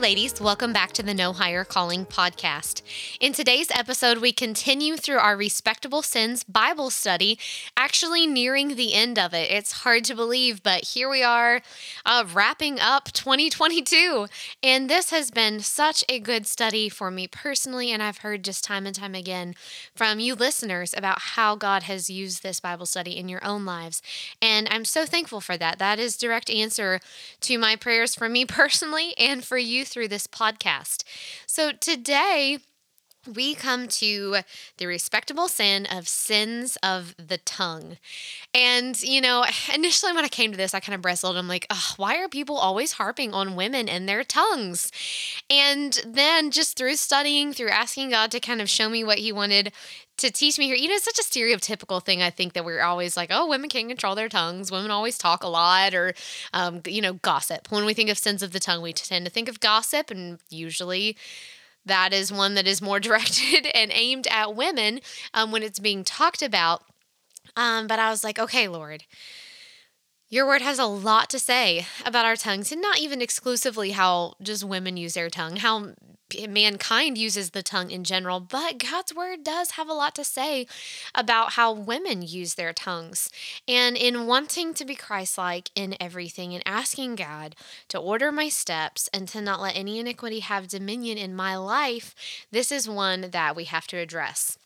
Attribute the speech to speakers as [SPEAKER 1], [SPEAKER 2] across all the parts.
[SPEAKER 1] Ladies, welcome back to the No Higher Calling podcast. In today's episode, we continue through our Respectable Sins Bible study, actually nearing the end of it. It's hard to believe, but here we are uh, wrapping up 2022. And this has been such a good study for me personally. And I've heard just time and time again from you listeners about how God has used this Bible study in your own lives. And I'm so thankful for that. That is direct answer to my prayers for me personally and for you through this podcast. So today, we come to the respectable sin of sins of the tongue. And, you know, initially when I came to this, I kind of bristled. I'm like, why are people always harping on women and their tongues? And then just through studying, through asking God to kind of show me what He wanted to teach me here, you know, it's such a stereotypical thing. I think that we're always like, oh, women can't control their tongues. Women always talk a lot, or, um, you know, gossip. When we think of sins of the tongue, we tend to think of gossip, and usually that is one that is more directed and aimed at women um, when it's being talked about. Um, but I was like, okay, Lord, your word has a lot to say about our tongues, and not even exclusively how just women use their tongue, how mankind uses the tongue in general, but God's word does have a lot to say about how women use their tongues. And in wanting to be Christ like in everything and asking God to order my steps and to not let any iniquity have dominion in my life, this is one that we have to address.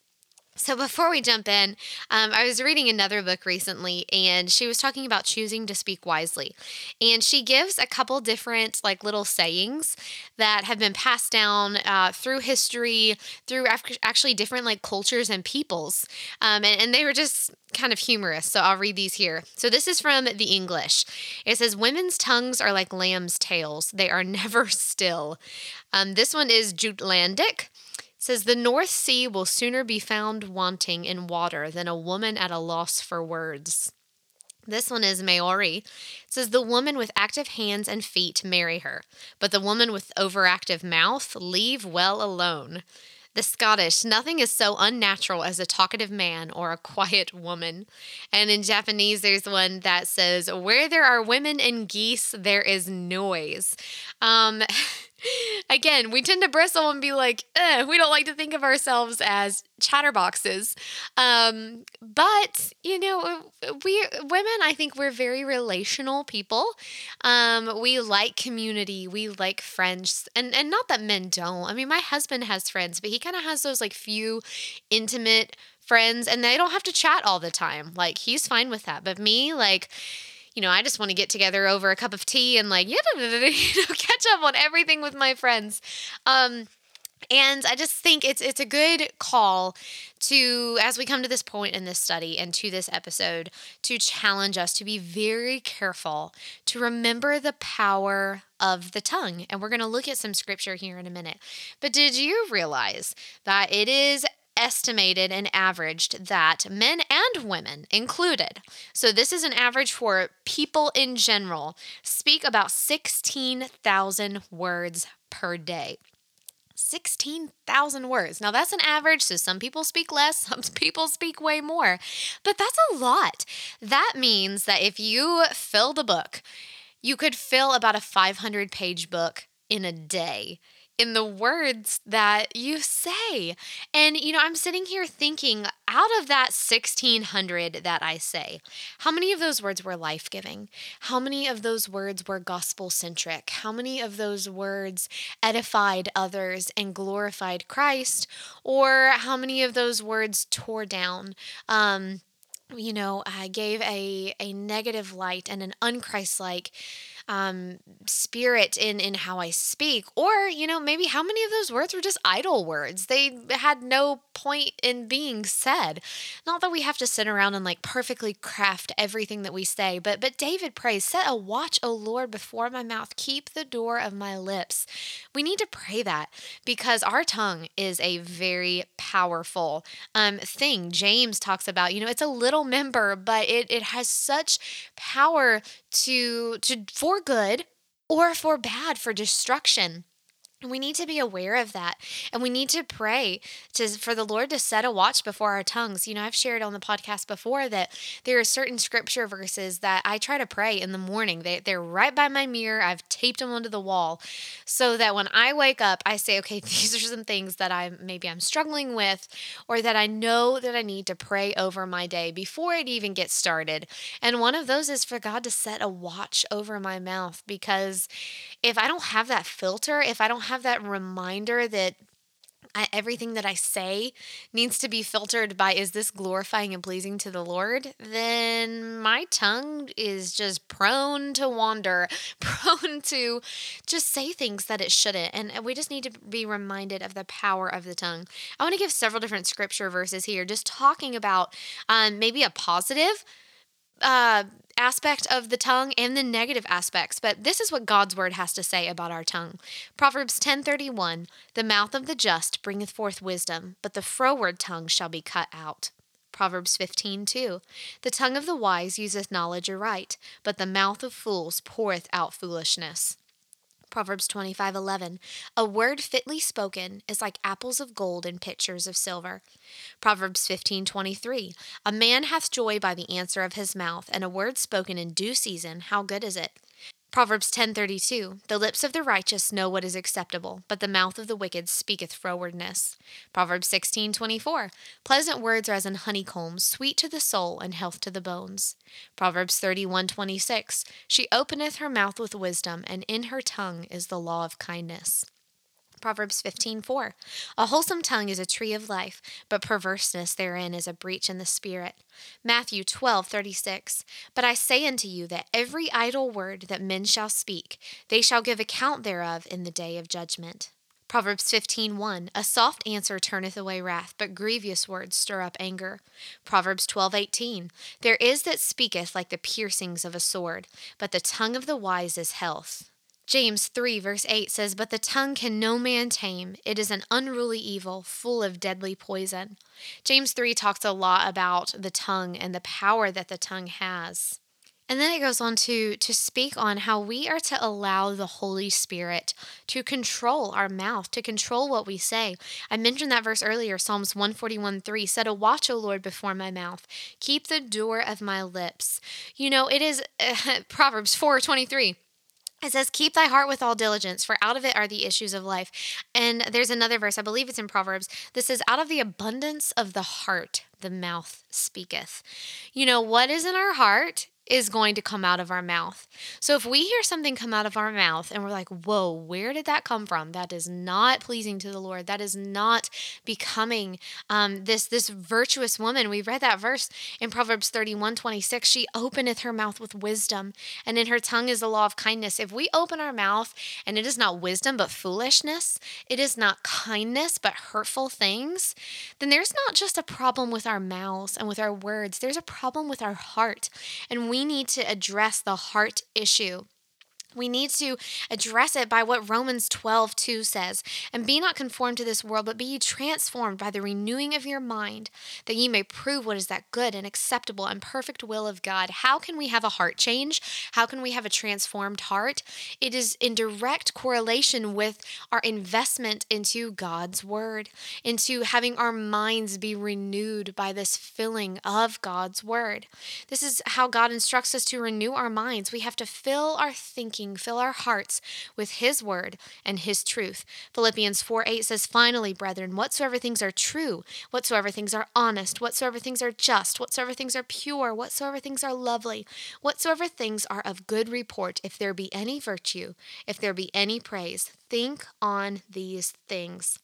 [SPEAKER 1] So, before we jump in, um, I was reading another book recently and she was talking about choosing to speak wisely. And she gives a couple different, like, little sayings that have been passed down uh, through history, through actually different, like, cultures and peoples. Um, and, and they were just kind of humorous. So, I'll read these here. So, this is from the English. It says, Women's tongues are like lamb's tails, they are never still. Um, this one is Jutlandic says the North Sea will sooner be found wanting in water than a woman at a loss for words. This one is Maori. It says the woman with active hands and feet marry her, but the woman with overactive mouth leave well alone. The Scottish, nothing is so unnatural as a talkative man or a quiet woman. And in Japanese, there's one that says, Where there are women and geese, there is noise. Um, again, we tend to bristle and be like, eh, we don't like to think of ourselves as chatterboxes. Um, but, you know, we women, I think we're very relational people. Um, we like community, we like friends. And, and not that men don't. I mean, my husband has friends, but he kind of has those like few intimate friends and they don't have to chat all the time. Like, he's fine with that. But me, like, you know, I just want to get together over a cup of tea and like, you know, catch up on everything with my friends. Um, and I just think it's it's a good call to as we come to this point in this study and to this episode to challenge us to be very careful to remember the power of the tongue. And we're going to look at some scripture here in a minute. But did you realize that it is estimated and averaged that men and women included, so this is an average for people in general, speak about 16,000 words per day. 16,000 words. Now, that's an average, so some people speak less, some people speak way more, but that's a lot. That means that if you fill the book, you could fill about a 500 page book in a day in the words that you say. And, you know, I'm sitting here thinking out of that 1600 that I say, how many of those words were life giving? How many of those words were gospel centric? How many of those words edified others and glorified Christ? Or how many of those words tore down? Um, you know, I gave a, a negative light and an unchristlike um, spirit in in how I speak, or you know maybe how many of those words were just idle words. They had no point in being said. Not that we have to sit around and like perfectly craft everything that we say, but but David prays, "Set a watch, O Lord, before my mouth; keep the door of my lips." We need to pray that because our tongue is a very powerful um, thing. James talks about, you know, it's a little member, but it it has such power to to for good or for bad for destruction. And we need to be aware of that. And we need to pray to for the Lord to set a watch before our tongues. You know, I've shared on the podcast before that there are certain scripture verses that I try to pray in the morning. They, they're right by my mirror. I've taped them onto the wall so that when I wake up, I say, okay, these are some things that I maybe I'm struggling with or that I know that I need to pray over my day before it even gets started. And one of those is for God to set a watch over my mouth because if I don't have that filter, if I don't have have that reminder that I, everything that I say needs to be filtered by is this glorifying and pleasing to the Lord, then my tongue is just prone to wander, prone to just say things that it shouldn't. And we just need to be reminded of the power of the tongue. I want to give several different scripture verses here, just talking about um, maybe a positive uh, aspect of the tongue and the negative aspects, but this is what God's word has to say about our tongue. Proverbs 10:31, "The mouth of the just bringeth forth wisdom, but the froward tongue shall be cut out." Proverbs 15:2, "The tongue of the wise useth knowledge aright, but the mouth of fools poureth out foolishness." Proverbs 25:11 A word fitly spoken is like apples of gold in pitchers of silver. Proverbs 15:23 A man hath joy by the answer of his mouth and a word spoken in due season how good is it? Proverbs 10:32 The lips of the righteous know what is acceptable, but the mouth of the wicked speaketh frowardness. Proverbs 16:24 Pleasant words are as an honeycomb, sweet to the soul and health to the bones. Proverbs 31:26 She openeth her mouth with wisdom, and in her tongue is the law of kindness. Proverbs 15:4 A wholesome tongue is a tree of life, but perverseness therein is a breach in the spirit. Matthew 12:36 But I say unto you that every idle word that men shall speak, they shall give account thereof in the day of judgment. Proverbs 15:1 A soft answer turneth away wrath, but grievous words stir up anger. Proverbs 12:18 There is that speaketh like the piercings of a sword, but the tongue of the wise is health. James 3, verse 8 says, But the tongue can no man tame. It is an unruly evil, full of deadly poison. James 3 talks a lot about the tongue and the power that the tongue has. And then it goes on to to speak on how we are to allow the Holy Spirit to control our mouth, to control what we say. I mentioned that verse earlier, Psalms 141 3 said, A watch, O Lord, before my mouth, keep the door of my lips. You know, it is uh, Proverbs 4 23 it says, Keep thy heart with all diligence, for out of it are the issues of life. And there's another verse, I believe it's in Proverbs, that says, Out of the abundance of the heart, the mouth speaketh. You know, what is in our heart is going to come out of our mouth. So if we hear something come out of our mouth and we're like, whoa, where did that come from? That is not pleasing to the Lord. That is not becoming um, this this virtuous woman. We read that verse in Proverbs 31, 26. She openeth her mouth with wisdom, and in her tongue is the law of kindness. If we open our mouth and it is not wisdom but foolishness, it is not kindness but hurtful things, then there's not just a problem with our mouths and with our words. There's a problem with our heart. And we need to address the heart issue. We need to address it by what Romans 12, 2 says. And be not conformed to this world, but be ye transformed by the renewing of your mind, that ye may prove what is that good and acceptable and perfect will of God. How can we have a heart change? How can we have a transformed heart? It is in direct correlation with our investment into God's word, into having our minds be renewed by this filling of God's word. This is how God instructs us to renew our minds. We have to fill our thinking fill our hearts with His word and His truth. Philippians 4 8 says, Finally, brethren, whatsoever things are true, whatsoever things are honest, whatsoever things are just, whatsoever things are pure, whatsoever things are lovely, whatsoever things are of good report, if there be any virtue, if there be any praise, think on these things.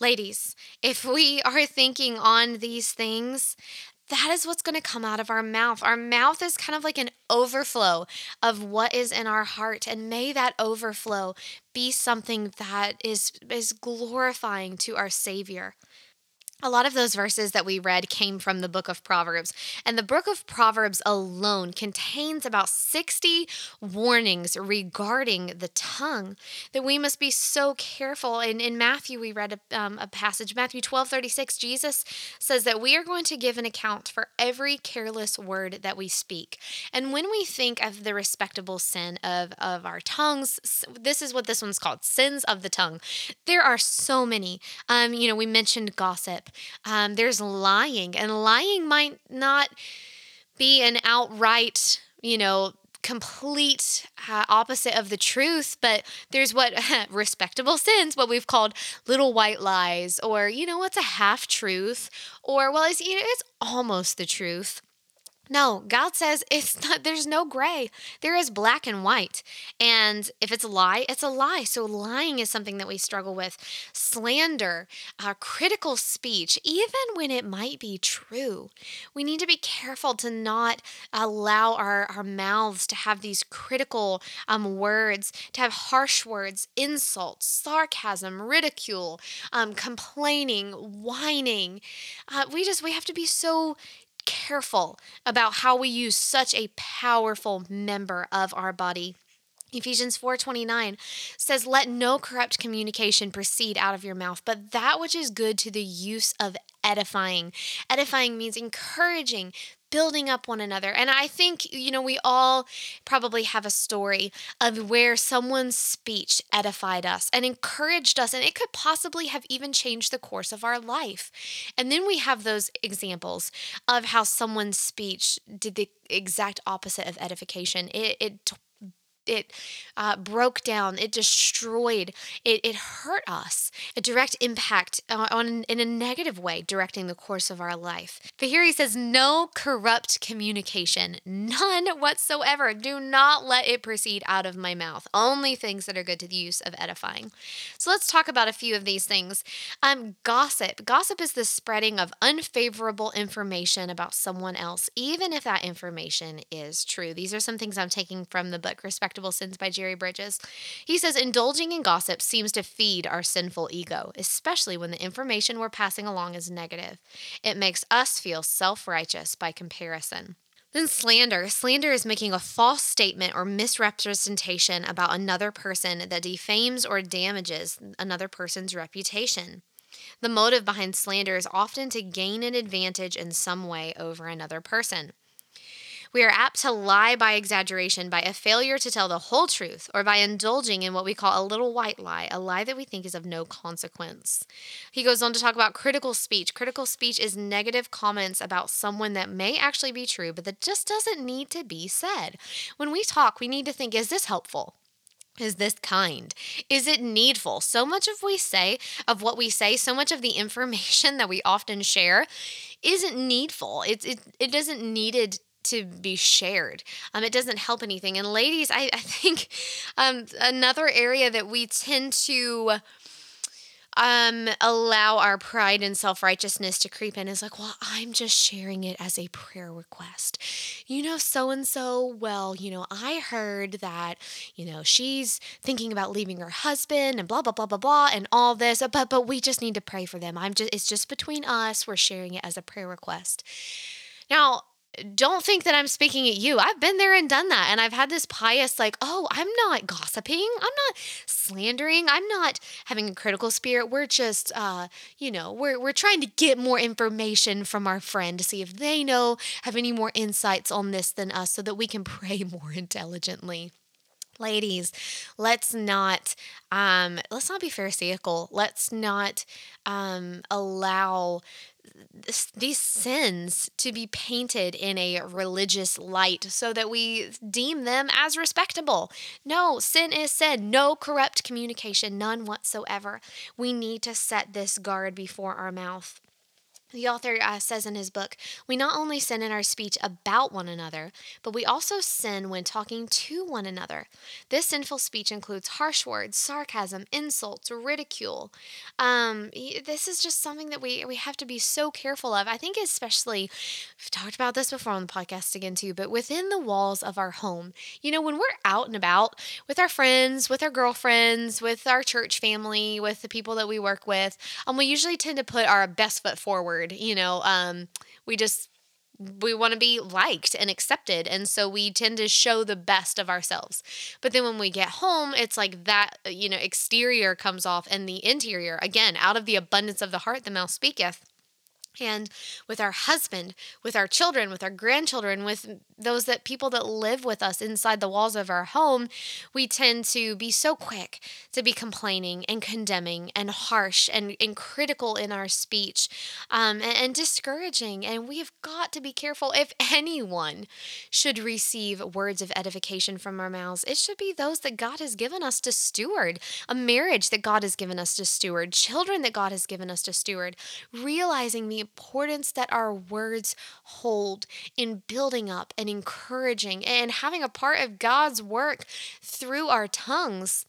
[SPEAKER 1] Ladies, if we are thinking on these things, that is what's going to come out of our mouth. Our mouth is kind of like an overflow of what is in our heart. And may that overflow be something that is, is glorifying to our Savior a lot of those verses that we read came from the book of Proverbs. And the book of Proverbs alone contains about 60 warnings regarding the tongue that we must be so careful. And in Matthew, we read a, um, a passage, Matthew 12 36, Jesus says that we are going to give an account for every careless word that we speak. And when we think of the respectable sin of, of our tongues, this is what this one's called sins of the tongue. There are so many. Um, you know, we mentioned gossip. Um, there's lying, and lying might not be an outright, you know, complete uh, opposite of the truth, but there's what respectable sins, what we've called little white lies, or you know, what's a half truth, or well, it's you know, it's almost the truth. No, God says it's not there's no gray. There is black and white. And if it's a lie, it's a lie. So lying is something that we struggle with. Slander, uh, critical speech, even when it might be true. We need to be careful to not allow our, our mouths to have these critical um, words, to have harsh words, insults, sarcasm, ridicule, um, complaining, whining. Uh, we just we have to be so careful about how we use such a powerful member of our body. Ephesians 4:29 says let no corrupt communication proceed out of your mouth but that which is good to the use of edifying. Edifying means encouraging, building up one another. And I think, you know, we all probably have a story of where someone's speech edified us and encouraged us, and it could possibly have even changed the course of our life. And then we have those examples of how someone's speech did the exact opposite of edification. It, it it uh, broke down, it destroyed, it, it hurt us. A direct impact uh, on in a negative way, directing the course of our life. But here he says, no corrupt communication, none whatsoever. Do not let it proceed out of my mouth. Only things that are good to the use of edifying. So let's talk about a few of these things. Um, gossip. Gossip is the spreading of unfavorable information about someone else, even if that information is true. These are some things I'm taking from the book Respect Sins by Jerry Bridges. He says indulging in gossip seems to feed our sinful ego, especially when the information we're passing along is negative. It makes us feel self righteous by comparison. Then slander. Slander is making a false statement or misrepresentation about another person that defames or damages another person's reputation. The motive behind slander is often to gain an advantage in some way over another person. We are apt to lie by exaggeration, by a failure to tell the whole truth, or by indulging in what we call a little white lie, a lie that we think is of no consequence. He goes on to talk about critical speech. Critical speech is negative comments about someone that may actually be true, but that just doesn't need to be said. When we talk, we need to think is this helpful? is this kind is it needful so much of we say of what we say so much of the information that we often share isn't needful it's it, it doesn't needed to be shared. Um, it doesn't help anything. And ladies, I, I think um, another area that we tend to um, allow our pride and self righteousness to creep in is like, well, I'm just sharing it as a prayer request. You know, so and so, well, you know, I heard that, you know, she's thinking about leaving her husband and blah, blah, blah, blah, blah, and all this, but, but we just need to pray for them. I'm just, it's just between us. We're sharing it as a prayer request. Now, don't think that I'm speaking at you. I've been there and done that. And I've had this pious, like, oh, I'm not gossiping. I'm not slandering. I'm not having a critical spirit. We're just, uh, you know, we're, we're trying to get more information from our friend to see if they know, have any more insights on this than us so that we can pray more intelligently. Ladies, let's not um, let's not be pharisaical. Let's not um, allow this, these sins to be painted in a religious light so that we deem them as respectable. No, sin is sin. No corrupt communication, none whatsoever. We need to set this guard before our mouth. The author uh, says in his book, we not only sin in our speech about one another, but we also sin when talking to one another. This sinful speech includes harsh words, sarcasm, insults, ridicule. Um, this is just something that we, we have to be so careful of. I think, especially, we've talked about this before on the podcast again, too, but within the walls of our home, you know, when we're out and about with our friends, with our girlfriends, with our church family, with the people that we work with, um, we usually tend to put our best foot forward you know um, we just we want to be liked and accepted and so we tend to show the best of ourselves. But then when we get home it's like that you know exterior comes off and the interior again out of the abundance of the heart the mouth speaketh and with our husband with our children with our grandchildren with those that people that live with us inside the walls of our home we tend to be so quick to be complaining and condemning and harsh and, and critical in our speech um, and, and discouraging. And we have got to be careful. If anyone should receive words of edification from our mouths it should be those that god has given us to steward. A marriage that god has given us to steward. Children that god has given us to steward. Realizing the importance that our words hold in building up and encouraging and having a part of God's work through our tongues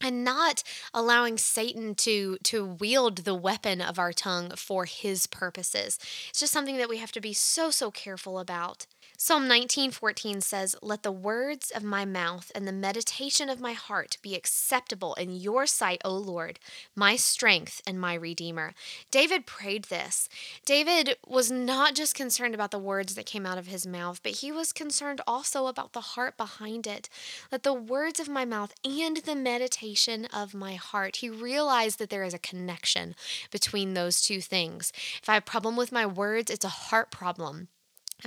[SPEAKER 1] and not allowing satan to to wield the weapon of our tongue for his purposes. It's just something that we have to be so so careful about Psalm 19:14 says, "Let the words of my mouth and the meditation of my heart be acceptable in your sight, O Lord, my strength and my redeemer." David prayed this. David was not just concerned about the words that came out of his mouth, but he was concerned also about the heart behind it. Let the words of my mouth and the meditation of my heart. He realized that there is a connection between those two things. If I have a problem with my words, it's a heart problem.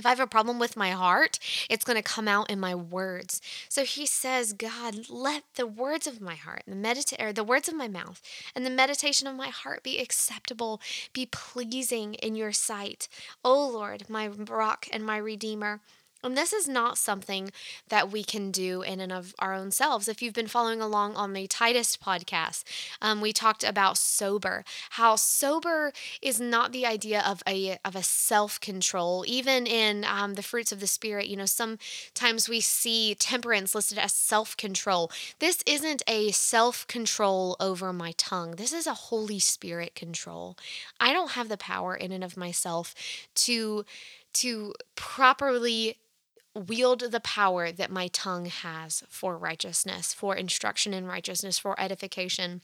[SPEAKER 1] If I have a problem with my heart, it's going to come out in my words. So he says, God, let the words of my heart, the medita- the words of my mouth, and the meditation of my heart be acceptable, be pleasing in your sight. O Lord, my rock and my redeemer. And this is not something that we can do in and of our own selves. If you've been following along on the Titus podcast, um, we talked about sober. How sober is not the idea of a of a self control. Even in um, the fruits of the spirit, you know, sometimes we see temperance listed as self control. This isn't a self control over my tongue. This is a Holy Spirit control. I don't have the power in and of myself to to properly wield the power that my tongue has for righteousness, for instruction in righteousness, for edification.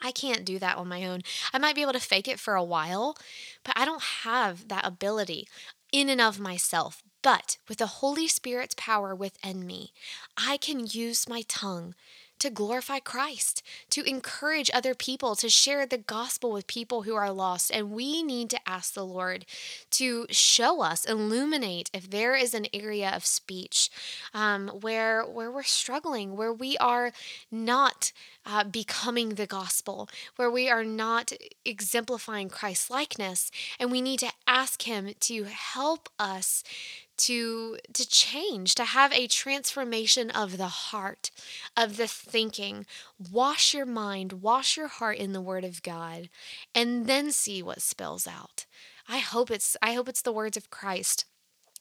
[SPEAKER 1] I can't do that on my own. I might be able to fake it for a while, but I don't have that ability in and of myself. But with the Holy Spirit's power within me, I can use my tongue to glorify Christ, to encourage other people, to share the gospel with people who are lost. And we need to ask the Lord to show us, illuminate if there is an area of speech um, where where we're struggling, where we are not uh, becoming the gospel, where we are not exemplifying Christ likeness, and we need to ask Him to help us to to change to have a transformation of the heart of the thinking. Wash your mind wash your heart in the word of god and then see what spills out. I hope it's i hope it's the words of christ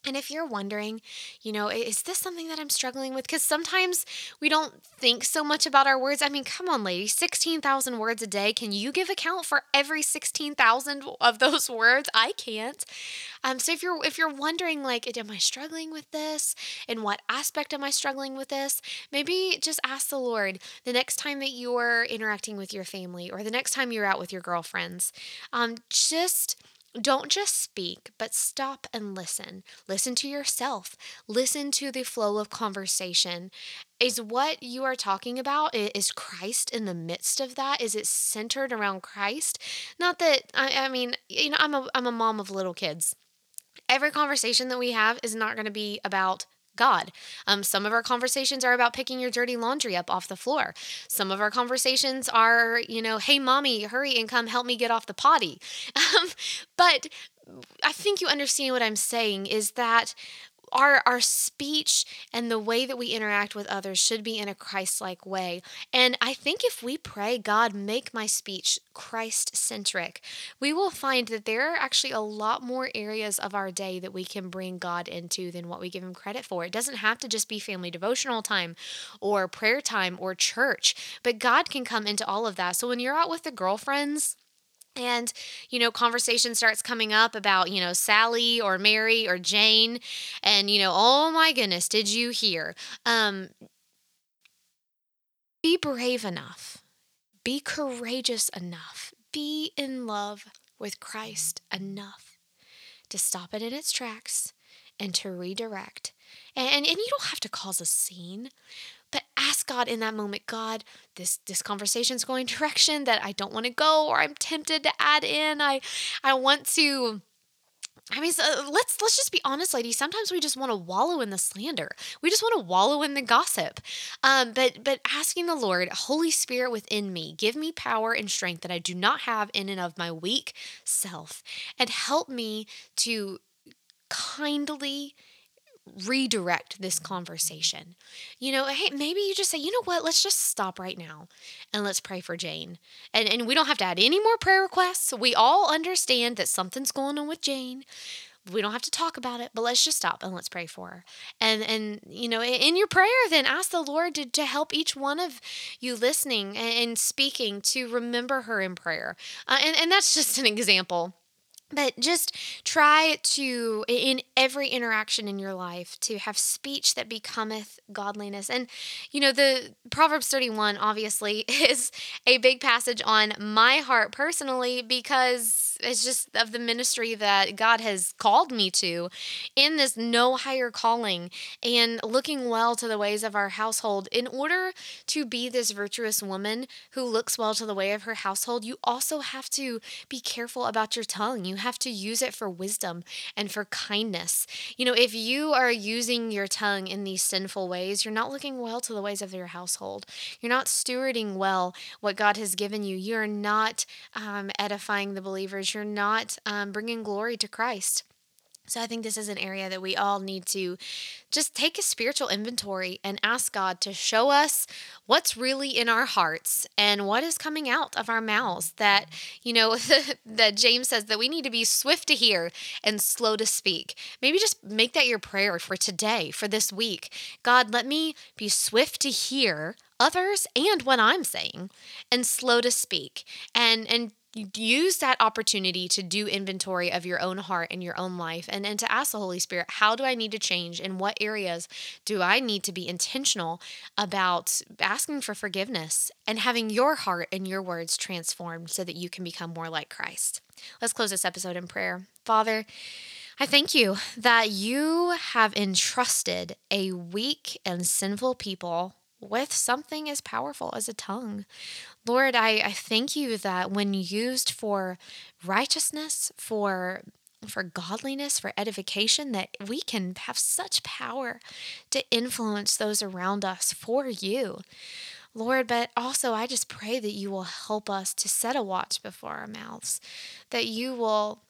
[SPEAKER 1] and if you're wondering, you know, is this something that I'm struggling with? Because sometimes we don't think so much about our words. I mean, come on, lady, 16,000 words a day. Can you give account for every 16,000 of those words? I can't. Um, so if you're if you're wondering, like, am I struggling with this? In what aspect am I struggling with this? Maybe just ask the Lord the next time that you're interacting with your family or the next time you're out with your girlfriends. Um, just don't just speak, but stop and listen. Listen to yourself. Listen to the flow of conversation. Is what you are talking about, is Christ in the midst of that? Is it centered around Christ? Not that, I, I mean, you know, I'm a, I'm a mom of little kids. Every conversation that we have is not going to be about God. Um, some of our conversations are about picking your dirty laundry up off the floor. Some of our conversations are, you know, hey, mommy, hurry and come help me get off the potty. Um, but I think you understand what I'm saying is that our our speech and the way that we interact with others should be in a Christ-like way. And I think if we pray, God, make my speech Christ-centric, we will find that there are actually a lot more areas of our day that we can bring God into than what we give him credit for. It doesn't have to just be family devotional time or prayer time or church, but God can come into all of that. So when you're out with the girlfriends, and you know conversation starts coming up about you know sally or mary or jane and you know oh my goodness did you hear? Um be brave enough be courageous enough be in love with christ enough to stop it in its tracks and to redirect. And, and, you don't have to cause a scene ask God in that moment, God, this this conversation's going direction that I don't want to go or I'm tempted to add in. I I want to I mean, so let's let's just be honest, ladies. Sometimes we just want to wallow in the slander. We just want to wallow in the gossip. Um, but but asking the Lord, Holy Spirit within me, give me power and strength that I do not have in and of my weak self, and help me to kindly redirect this conversation. You know, hey, maybe you just say, you know what, let's just stop right now and let's pray for Jane. And and we don't have to add any more prayer requests. We all understand that something's going on with Jane. We don't have to talk about it, but let's just stop and let's pray for her. And and you know, in your prayer, then ask the Lord to, to help each one of you listening and, speaking to remember her in prayer. Uh, and and that's just an example but just try to in every interaction in your life to have speech that becometh godliness. And you know the proverbs 31 obviously is a big passage on my heart personally because it's just of the ministry that god has called me to in this no higher calling and looking well to the ways of our household. In order to be this virtuous woman who looks well to the way of her household you also have to be careful about your tongue. You have to use it for wisdom and for kindness. You know, if you are using your tongue in these sinful ways, you're not looking well to the ways of your household. You're not stewarding well what God has given you. You're not um, edifying the believers. You're not um, bringing glory to Christ. So I think this is an area that we all need to just take a spiritual inventory and ask God to show us what's really in our hearts and what is coming out of our mouths that you know that James says that we need to be swift to hear and slow to speak. Maybe just make that your prayer for today, for this week. God, let me be swift to hear others and what I'm saying and slow to speak. And and use that opportunity to do inventory of your own heart and your own life and, and to ask the Holy Spirit, how do I need to change? In what areas do I need to be intentional about asking for forgiveness and having your heart and your words transformed so that you can become more like Christ? Let's close this episode in prayer. Father, I thank you that you have entrusted a weak and sinful people with something as powerful as a tongue. Lord, I, I thank you that when used for righteousness, for for godliness, for edification, that we can have such power to influence those around us for you. Lord, but also I just pray that you will help us to set a watch before our mouths, that you will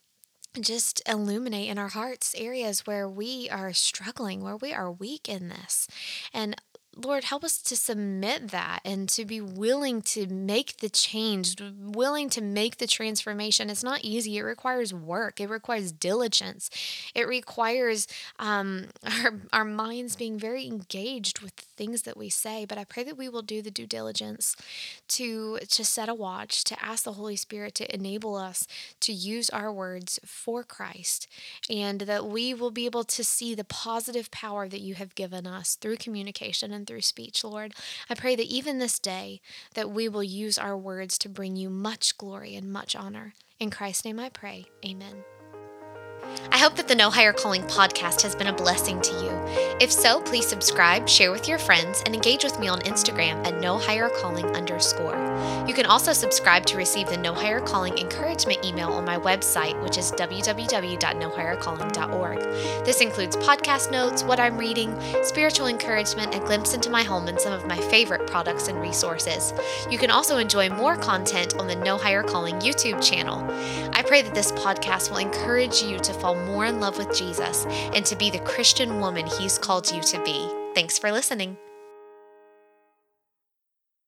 [SPEAKER 1] just illuminate in our hearts areas where we are struggling, where we are weak in this. And Lord, help us to submit that and to be willing to make the change, willing to make the transformation. It's not easy. It requires work. It requires diligence. It requires um, our, our minds being very engaged with things that we say. But I pray that we will do the due diligence to, to set a watch, to ask the Holy Spirit to enable us to use our words for Christ, and that we will be able to see the positive power that you have given us through communication through speech, Lord. I pray that even this day that we will use our words to bring you much glory and much honor. In Christ's name I pray. Amen. I hope that the No Higher Calling podcast has been a blessing to you. If so, please subscribe, share with your friends, and engage with me on Instagram at No Higher Calling underscore. You can also subscribe to receive the No Higher Calling encouragement email on my website, which is www.nohighercalling.org. This includes podcast notes, what I'm reading, spiritual encouragement, a glimpse into my home, and some of my favorite products and resources. You can also enjoy more content on the No Higher Calling YouTube channel. I pray that this podcast will encourage you to fall more in love with Jesus and to be the Christian woman He's called you to be. Thanks for listening.